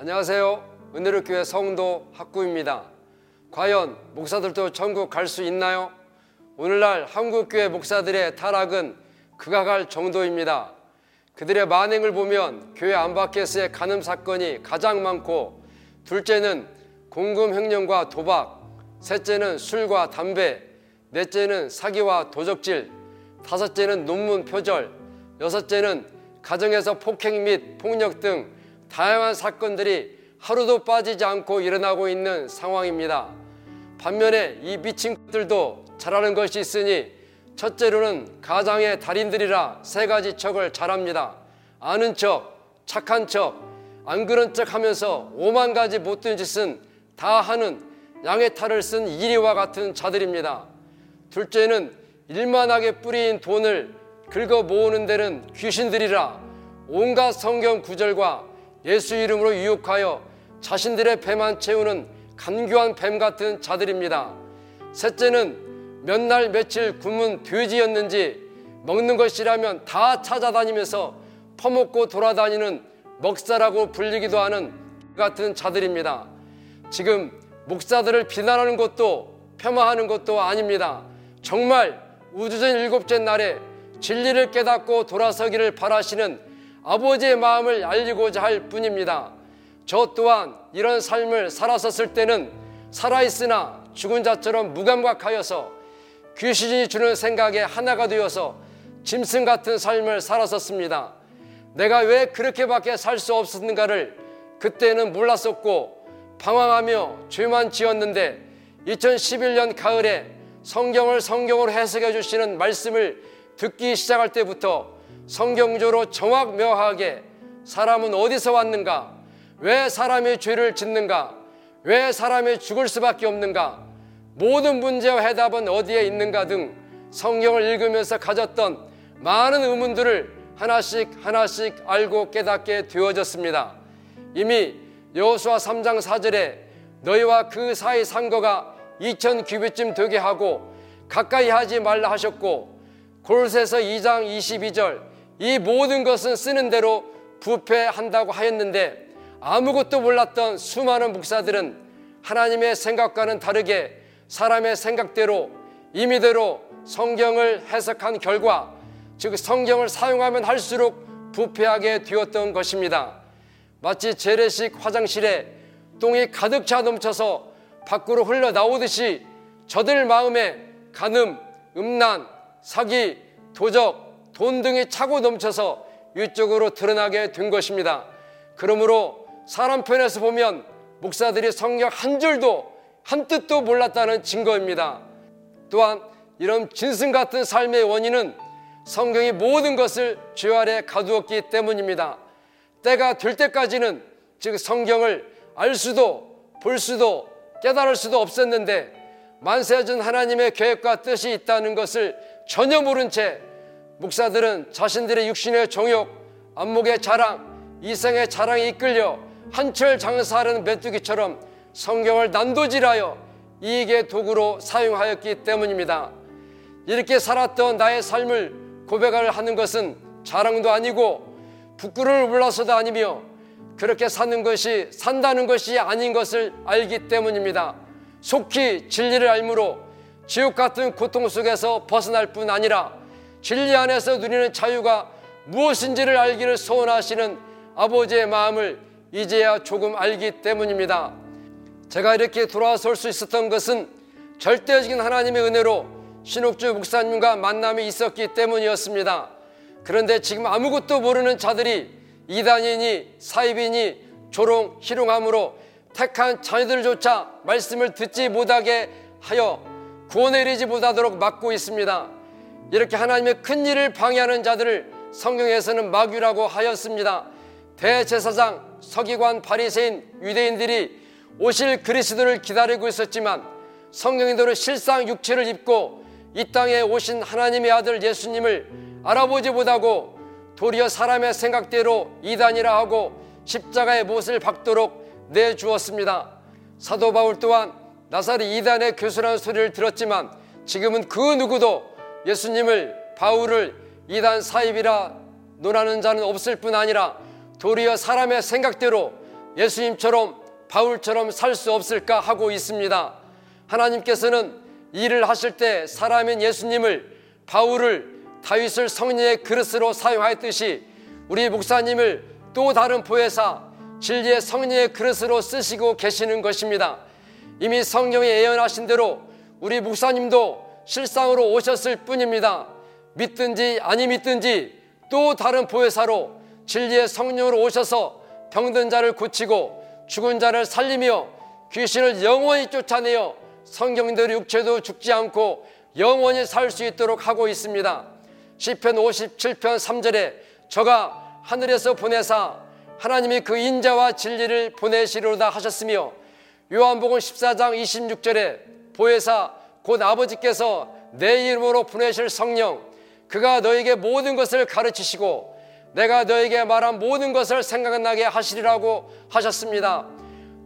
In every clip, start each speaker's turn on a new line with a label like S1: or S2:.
S1: 안녕하세요. 은혜로 교회 성도 학구입니다. 과연 목사들도 전국 갈 수 있나요? 오늘날 한국 교회 목사들의 타락은 그가 갈 정도입니다. 그들의 만행을 보면 교회 안팎에서의 간음 사건이 가장 많고 둘째는 공금 횡령과 도박, 셋째는 술과 담배, 넷째는 사기와 도적질, 다섯째는 논문 표절, 여섯째는 가정에서 폭행 및 폭력 등 다양한 사건들이 하루도 빠지지 않고 일어나고 있는 상황입니다. 반면에 이 미친 것들도 잘하는 것이 있으니 첫째로는 가장의 달인들이라 세 가지 척을 잘합니다. 아는 척, 착한 척, 안 그런 척 하면서 오만 가지 못된 짓은 다 하는 양의 탈을 쓴 이리와 같은 자들입니다. 둘째는 일만하게 뿌린 돈을 긁어 모으는 데는 귀신들이라 온갖 성경 구절과 예수 이름으로 유혹하여 자신들의 배만 채우는 간교한 뱀 같은 자들입니다. 셋째는 몇 날 며칠 굶은 돼지였는지 먹는 것이라면 다 찾아다니면서 퍼먹고 돌아다니는 먹사라고 불리기도 하는 같은 자들입니다. 지금 목사들을 비난하는 것도 폄하하는 것도 아닙니다. 정말 우주전 일곱째 날에 진리를 깨닫고 돌아서기를 바라시는 아버지의 마음을 알리고자 할 뿐입니다. 저 또한 이런 삶을 살았었을 때는 살아있으나 죽은 자처럼 무감각하여서 귀신이 주는 생각에 하나가 되어서 짐승 같은 삶을 살았었습니다. 내가 왜 그렇게밖에 살 수 없었는가를 그때는 몰랐었고 방황하며 죄만 지었는데 2011년 가을에 성경을 성경으로 해석해 주시는 말씀을 듣기 시작할 때부터 성경적으로 정확명하게 사람은 어디서 왔는가? 왜 사람이 죄를 짓는가? 왜 사람이 죽을 수밖에 없는가? 모든 문제와 해답은 어디에 있는가 등 성경을 읽으면서 가졌던 많은 의문들을 하나씩 하나씩 알고 깨닫게 되어졌습니다. 이미 여호수아 3장 4절에 너희와 그 사이 상거가 2천 규빗쯤 되게 하고 가까이 하지 말라 하셨고 골세서 2장 22절 이 모든 것은 쓰는 대로 부패한다고 하였는데 아무것도 몰랐던 수많은 목사들은 하나님의 생각과는 다르게 사람의 생각대로 임의대로 성경을 해석한 결과 즉 성경을 사용하면 할수록 부패하게 되었던 것입니다. 마치 재래식 화장실에 똥이 가득 차 넘쳐서 밖으로 흘러나오듯이 저들 마음에 간음, 음란, 사기, 도적, 돈 등이 차고 넘쳐서 위쪽으로 드러나게 된 것입니다. 그러므로 사람 편에서 보면 목사들이 성경 한 줄도 한 뜻도 몰랐다는 증거입니다. 또한 이런 진승 같은 삶의 원인은 성경이 모든 것을 죄 아래 가두었기 때문입니다. 때가 될 때까지는 즉 성경을 알 수도 볼 수도 깨달을 수도 없었는데 만세전 하나님의 계획과 뜻이 있다는 것을 전혀 모른 채 목사들은 자신들의 육신의 정욕, 안목의 자랑, 이생의 자랑에 이끌려 한철 장사하는 메뚜기처럼 성경을 난도질하여 이익의 도구로 사용하였기 때문입니다. 이렇게 살았던 나의 삶을 고백을 하는 것은 자랑도 아니고 부끄러움을 몰라서도 아니며 그렇게 사는 것이 산다는 것이 아닌 것을 알기 때문입니다. 속히 진리를 알므로 지옥 같은 고통 속에서 벗어날 뿐 아니라 진리 안에서 누리는 자유가 무엇인지를 알기를 소원하시는 아버지의 마음을 이제야 조금 알기 때문입니다. 제가 이렇게 돌아설 수 있었던 것은 절대적인 하나님의 은혜로 신옥주 목사님과 만남이 있었기 때문이었습니다. 그런데 지금 아무것도 모르는 자들이 이단이니 사입이니 조롱, 희롱함으로 택한 자녀들조차 말씀을 듣지 못하게 하여 구원에 이르지 못하도록 막고 있습니다. 이렇게 하나님의 큰 일을 방해하는 자들을 성경에서는 마귀라고 하였습니다. 대제사장, 서기관, 바리새인, 유대인들이 오실 그리스도를 기다리고 있었지만 성경인들은 실상 육체를 입고 이 땅에 오신 하나님의 아들 예수님을 알아보지 못하고 도리어 사람의 생각대로 이단이라 하고 십자가의 못을 박도록 내주었습니다. 사도 바울 또한 나사리 이단의 교수라는 소리를 들었지만 지금은 그 누구도 예수님을 바울을 이단 사입이라 논하는 자는 없을 뿐 아니라 도리어 사람의 생각대로 예수님처럼 바울처럼 살 수 없을까 하고 있습니다. 하나님께서는 일을 하실 때 사람인 예수님을 바울을 다윗을 성령의 그릇으로 사용하였듯이 우리 목사님을 또 다른 보혜사 진리의 성령의 그릇으로 쓰시고 계시는 것입니다. 이미 성경에 예언하신 대로 우리 목사님도 실상으로 오셨을 뿐입니다. 믿든지 아니 믿든지 또 다른 보혜사로 진리의 성령으로 오셔서 병든 자를 고치고 죽은 자를 살리며 귀신을 영원히 쫓아내어 성경대로 육체도 죽지 않고 영원히 살 수 있도록 하고 있습니다. 시편 57편 3절에 저가 하늘에서 보내사 하나님이 그 인자와 진리를 보내시리로다 하셨으며 요한복음 14장 26절에 보혜사 곧 아버지께서 내 이름으로 보내실 성령 그가 너에게 모든 것을 가르치시고 내가 너에게 말한 모든 것을 생각나게 하시리라고 하셨습니다.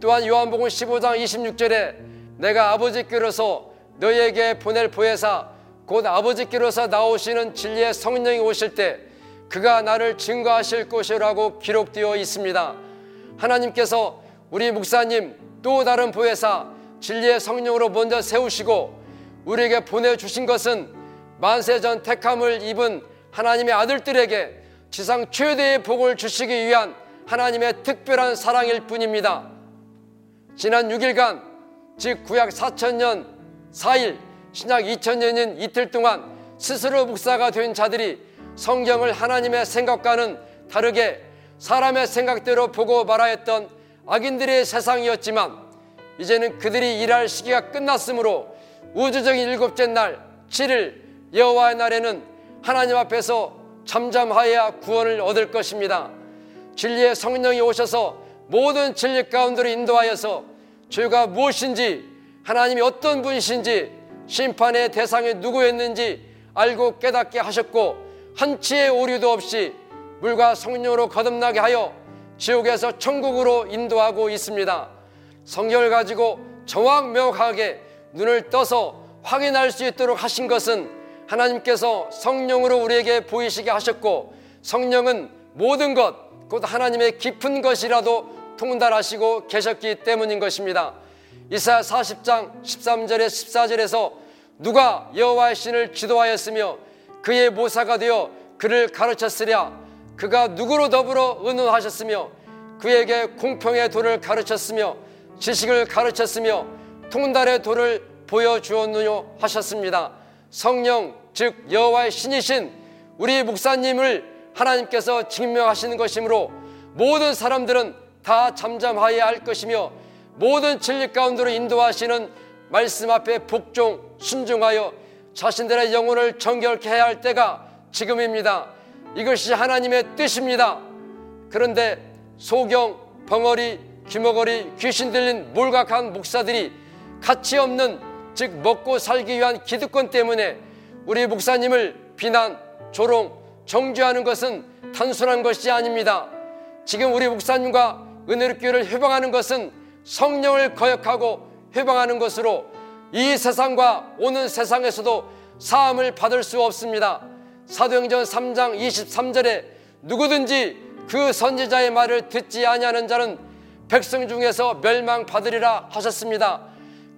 S1: 또한 요한복음 15장 26절에 내가 아버지께로서 너희에게 보낼 보혜사 곧 아버지께로서 나오시는 진리의 성령이 오실 때 그가 나를 증거하실 것이라고 기록되어 있습니다. 하나님께서 우리 목사님 또 다른 보혜사 진리의 성령으로 먼저 세우시고 우리에게 보내주신 것은 만세전 택함을 입은 하나님의 아들들에게 지상 최대의 복을 주시기 위한 하나님의 특별한 사랑일 뿐입니다. 지난 6일간 즉 구약 4천년 4일 신약 2000년인 이틀 동안 스스로 목사가 된 자들이 성경을 하나님의 생각과는 다르게 사람의 생각대로 보고 말하였던 악인들의 세상이었지만 이제는 그들이 일할 시기가 끝났으므로 우주적인 일곱째 날 7일 여호와의 날에는 하나님 앞에서 잠잠하여야 구원을 얻을 것입니다. 진리의 성령이 오셔서 모든 진리 가운데로 인도하여서 죄가 무엇인지 하나님이 어떤 분이신지 심판의 대상이 누구였는지 알고 깨닫게 하셨고 한치의 오류도 없이 물과 성령으로 거듭나게 하여 지옥에서 천국으로 인도하고 있습니다. 성경을 가지고 정확 명확하게 눈을 떠서 확인할 수 있도록 하신 것은 하나님께서 성령으로 우리에게 보이시게 하셨고 성령은 모든 것, 곧 하나님의 깊은 것이라도 통달하시고 계셨기 때문인 것입니다. 이사야 40장 13절에 14절에서 누가 여호와의 신을 지도하였으며 그의 모사가 되어 그를 가르쳤으랴 그가 누구로 더불어 의논하셨으며 그에게 공평의 도를 가르쳤으며 지식을 가르쳤으며 통달의 도를 보여주었느뇨 하셨습니다. 성령 즉 여호와의 신이신 우리 목사님을 하나님께서 증명하시는 것이므로 모든 사람들은 다 잠잠하여야 할 것이며 모든 진리 가운데로 인도하시는 말씀 앞에 복종 순종하여 자신들의 영혼을 정결케 해야 할 때가 지금입니다. 이것이 하나님의 뜻입니다. 그런데 소경, 벙어리, 귀머거리, 귀신 들린 몰각한 목사들이 가치 없는 즉 먹고 살기 위한 기득권 때문에 우리 목사님을 비난, 조롱, 정죄하는 것은 단순한 것이 아닙니다. 지금 우리 목사님과 은혜롭교회를 회방하는 것은 성령을 거역하고 회방하는 것으로 이 세상과 오는 세상에서도 사함을 받을 수 없습니다. 사도행전 3장 23절에 누구든지 그 선지자의 말을 듣지 아니하는 자는 백성 중에서 멸망받으리라 하셨습니다.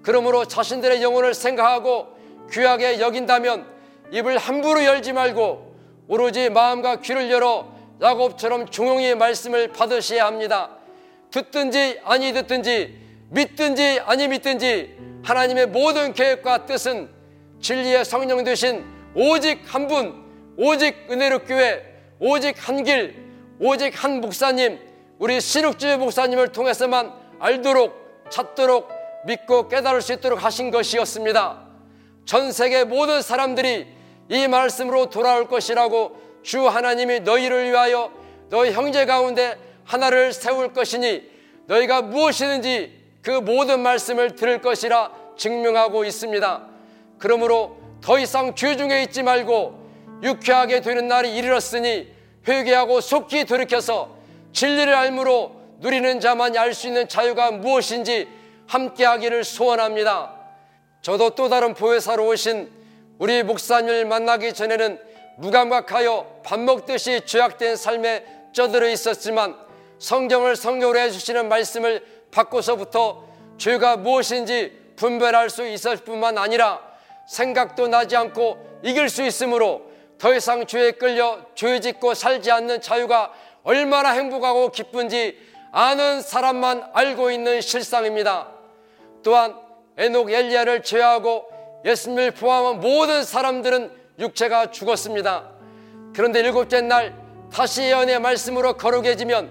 S1: 그러므로 자신들의 영혼을 생각하고 귀하게 여긴다면 입을 함부로 열지 말고 오로지 마음과 귀를 열어 야곱처럼 종용의 말씀을 받으셔야 합니다. 듣든지 아니 듣든지 믿든지 아니 믿든지 하나님의 모든 계획과 뜻은 진리의 성령 되신 오직 한 분, 오직 은혜로 교회, 오직 한 길, 오직 한 목사님, 우리 신욱주의 목사님을 통해서만 알도록 찾도록 믿고 깨달을 수 있도록 하신 것이었습니다. 전 세계 모든 사람들이 이 말씀으로 돌아올 것이라고 주 하나님이 너희를 위하여 너희 형제 가운데 하나를 세울 것이니 너희가 무엇이든지 그 모든 말씀을 들을 것이라 증명하고 있습니다. 그러므로 더 이상 죄 중에 있지 말고 유쾌하게 되는 날이 이르렀으니 회개하고 속히 돌이켜서 진리를 알므로 누리는 자만이 알 수 있는 자유가 무엇인지 함께하기를 소원합니다. 저도 또 다른 보혜사로 오신 우리 목사님을 만나기 전에는 무감각하여 밥 먹듯이 죄악된 삶에 쪄들어 있었지만 성경을 성경으로 해주시는 말씀을 받고서부터 죄가 무엇인지 분별할 수 있을 뿐만 아니라 생각도 나지 않고 이길 수 있으므로 더 이상 죄에 끌려 죄 짓고 살지 않는 자유가 얼마나 행복하고 기쁜지 아는 사람만 알고 있는 실상입니다. 또한 에녹 엘리야를 제외하고 예수님을 포함한 모든 사람들은 육체가 죽었습니다. 그런데 일곱째 날 다시 예언의 말씀으로 거룩해지면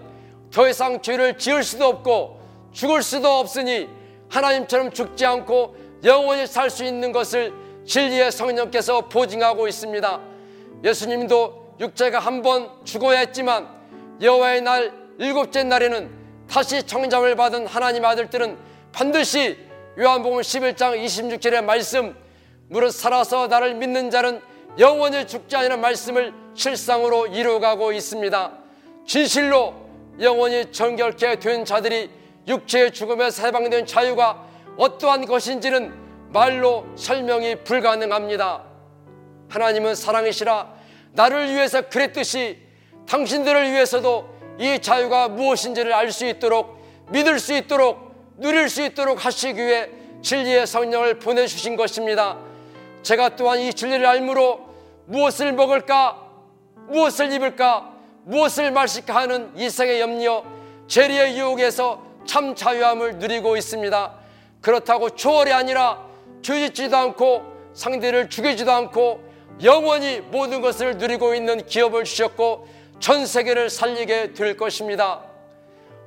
S1: 더 이상 죄를 지을 수도 없고 죽을 수도 없으니 하나님처럼 죽지 않고 영원히 살 수 있는 것을 진리의 성령께서 보증하고 있습니다. 예수님도 육체가 한 번 죽어야 했지만 여호와의 날 일곱째 날에는 다시 청잠을 받은 하나님 아들들은 반드시 요한복음 11장 26절의 말씀 무릇 살아서 나를 믿는 자는 영원히 죽지 않으는 말씀을 실상으로 이루어가고 있습니다. 진실로 영원히 정결케 된 자들이 육체의 죽음에 해방된 자유가 어떠한 것인지는 말로 설명이 불가능합니다. 하나님은 사랑이시라 나를 위해서 그랬듯이 당신들을 위해서도 이 자유가 무엇인지를 알 수 있도록 믿을 수 있도록 누릴 수 있도록 하시기 위해 진리의 성령을 보내주신 것입니다. 제가 또한 이 진리를 알므로 무엇을 먹을까, 무엇을 입을까, 무엇을 마실까 하는 이생의 염려, 재리의 유혹에서 참 자유함을 누리고 있습니다. 그렇다고 초월이 아니라 죄짓지도 않고 상대를 죽이지도 않고 영원히 모든 것을 누리고 있는 기업을 주셨고 전 세계를 살리게 될 것입니다.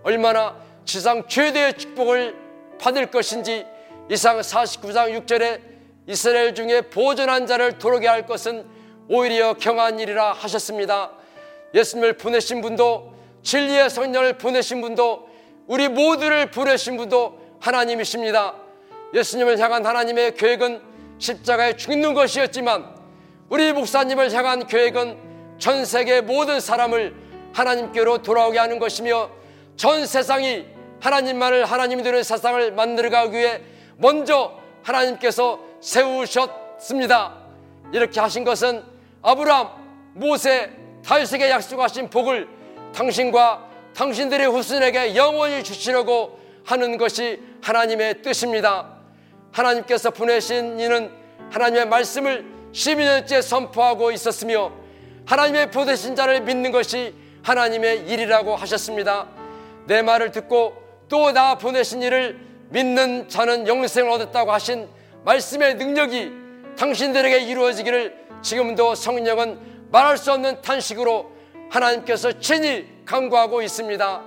S1: 얼마나 지상 최대의 축복을 받을 것인지 이상 49장 6절에 이스라엘 중에 보존한 자를 도르게 할 것은 오히려 경한 일이라 하셨습니다. 예수님을 보내신 분도 진리의 성령을 보내신 분도 우리 모두를 보내신 분도 하나님이십니다. 예수님을 향한 하나님의 계획은 십자가에 죽는 것이었지만 우리 목사님을 향한 계획은 전 세계 모든 사람을 하나님께로 돌아오게 하는 것이며 전 세상이 하나님만을 하나님이 되는 세상을 만들어가기 위해 먼저 하나님께서 세우셨습니다. 이렇게 하신 것은 아브라함, 모세, 다윗에게 약속하신 복을 당신과 당신들의 후손에게 영원히 주시려고 하는 것이 하나님의 뜻입니다. 하나님께서 보내신 이는 하나님의 말씀을 12년째 선포하고 있었으며 하나님의 보내신 자를 믿는 것이 하나님의 일이라고 하셨습니다. 내 말을 듣고 또 나 보내신 이를 믿는 자는 영생을 얻었다고 하신 말씀의 능력이 당신들에게 이루어지기를 지금도 성령은 말할 수 없는 탄식으로 하나님께서 친히 강구하고 있습니다.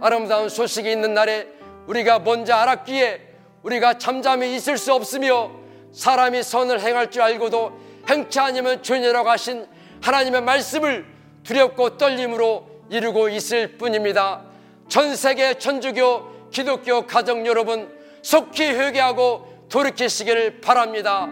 S1: 아름다운 소식이 있는 날에 우리가 먼저 알았기에 우리가 잠잠히 있을 수 없으며 사람이 선을 행할 줄 알고도 행치 아니면 죄냐라고 하신 하나님의 말씀을 두렵고 떨림으로 이루고 있을 뿐입니다. 전 세계 천주교 기독교 가정 여러분 속히 회개하고 돌이키시기를 바랍니다.